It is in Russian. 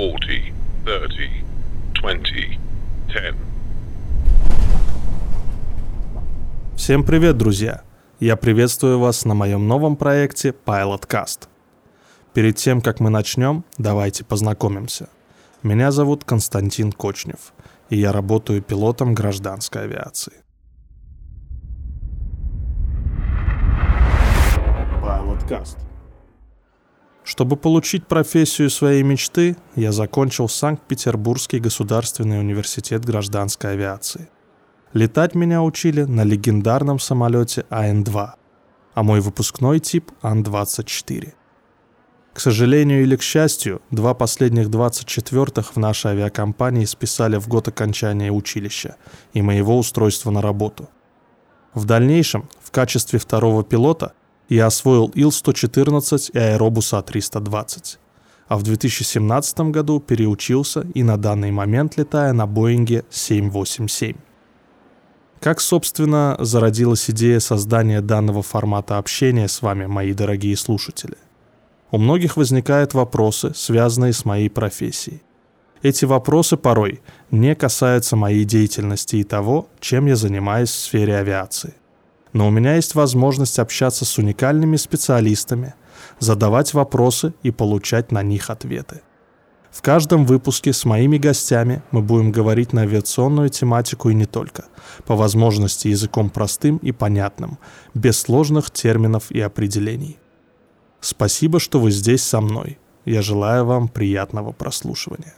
40, 30, 20, 10. Всем привет, друзья! Я приветствую вас на моем новом проекте PilotCast. Перед тем, как мы начнем, давайте познакомимся. Меня зовут Константин Кочнев, и я работаю пилотом гражданской авиации. PilotCast. Чтобы получить профессию своей мечты, я закончил Санкт-Петербургский государственный университет гражданской авиации. Летать меня учили на легендарном самолете АН-2, а мой выпускной тип Ан-24. К сожалению или к счастью, два последних 24-х в нашей авиакомпании списали в год окончания училища и моего устройства на работу. В дальнейшем, в качестве второго пилота, я освоил Ил-114 и аэробус А-320. А в 2017 году переучился и на данный момент летая на Боинге 787. Как, собственно, зародилась идея создания данного формата общения с вами, мои дорогие слушатели? У многих возникают вопросы, связанные с моей профессией. Эти вопросы порой не касаются моей деятельности и того, чем я занимаюсь в сфере авиации но у меня есть возможность общаться с уникальными специалистами, задавать вопросы и получать на них ответы. В каждом выпуске с моими гостями мы будем говорить на авиационную тематику и не только, по возможности языком простым и понятным, без сложных терминов и определений. Спасибо, что вы здесь со мной. Я желаю вам приятного прослушивания.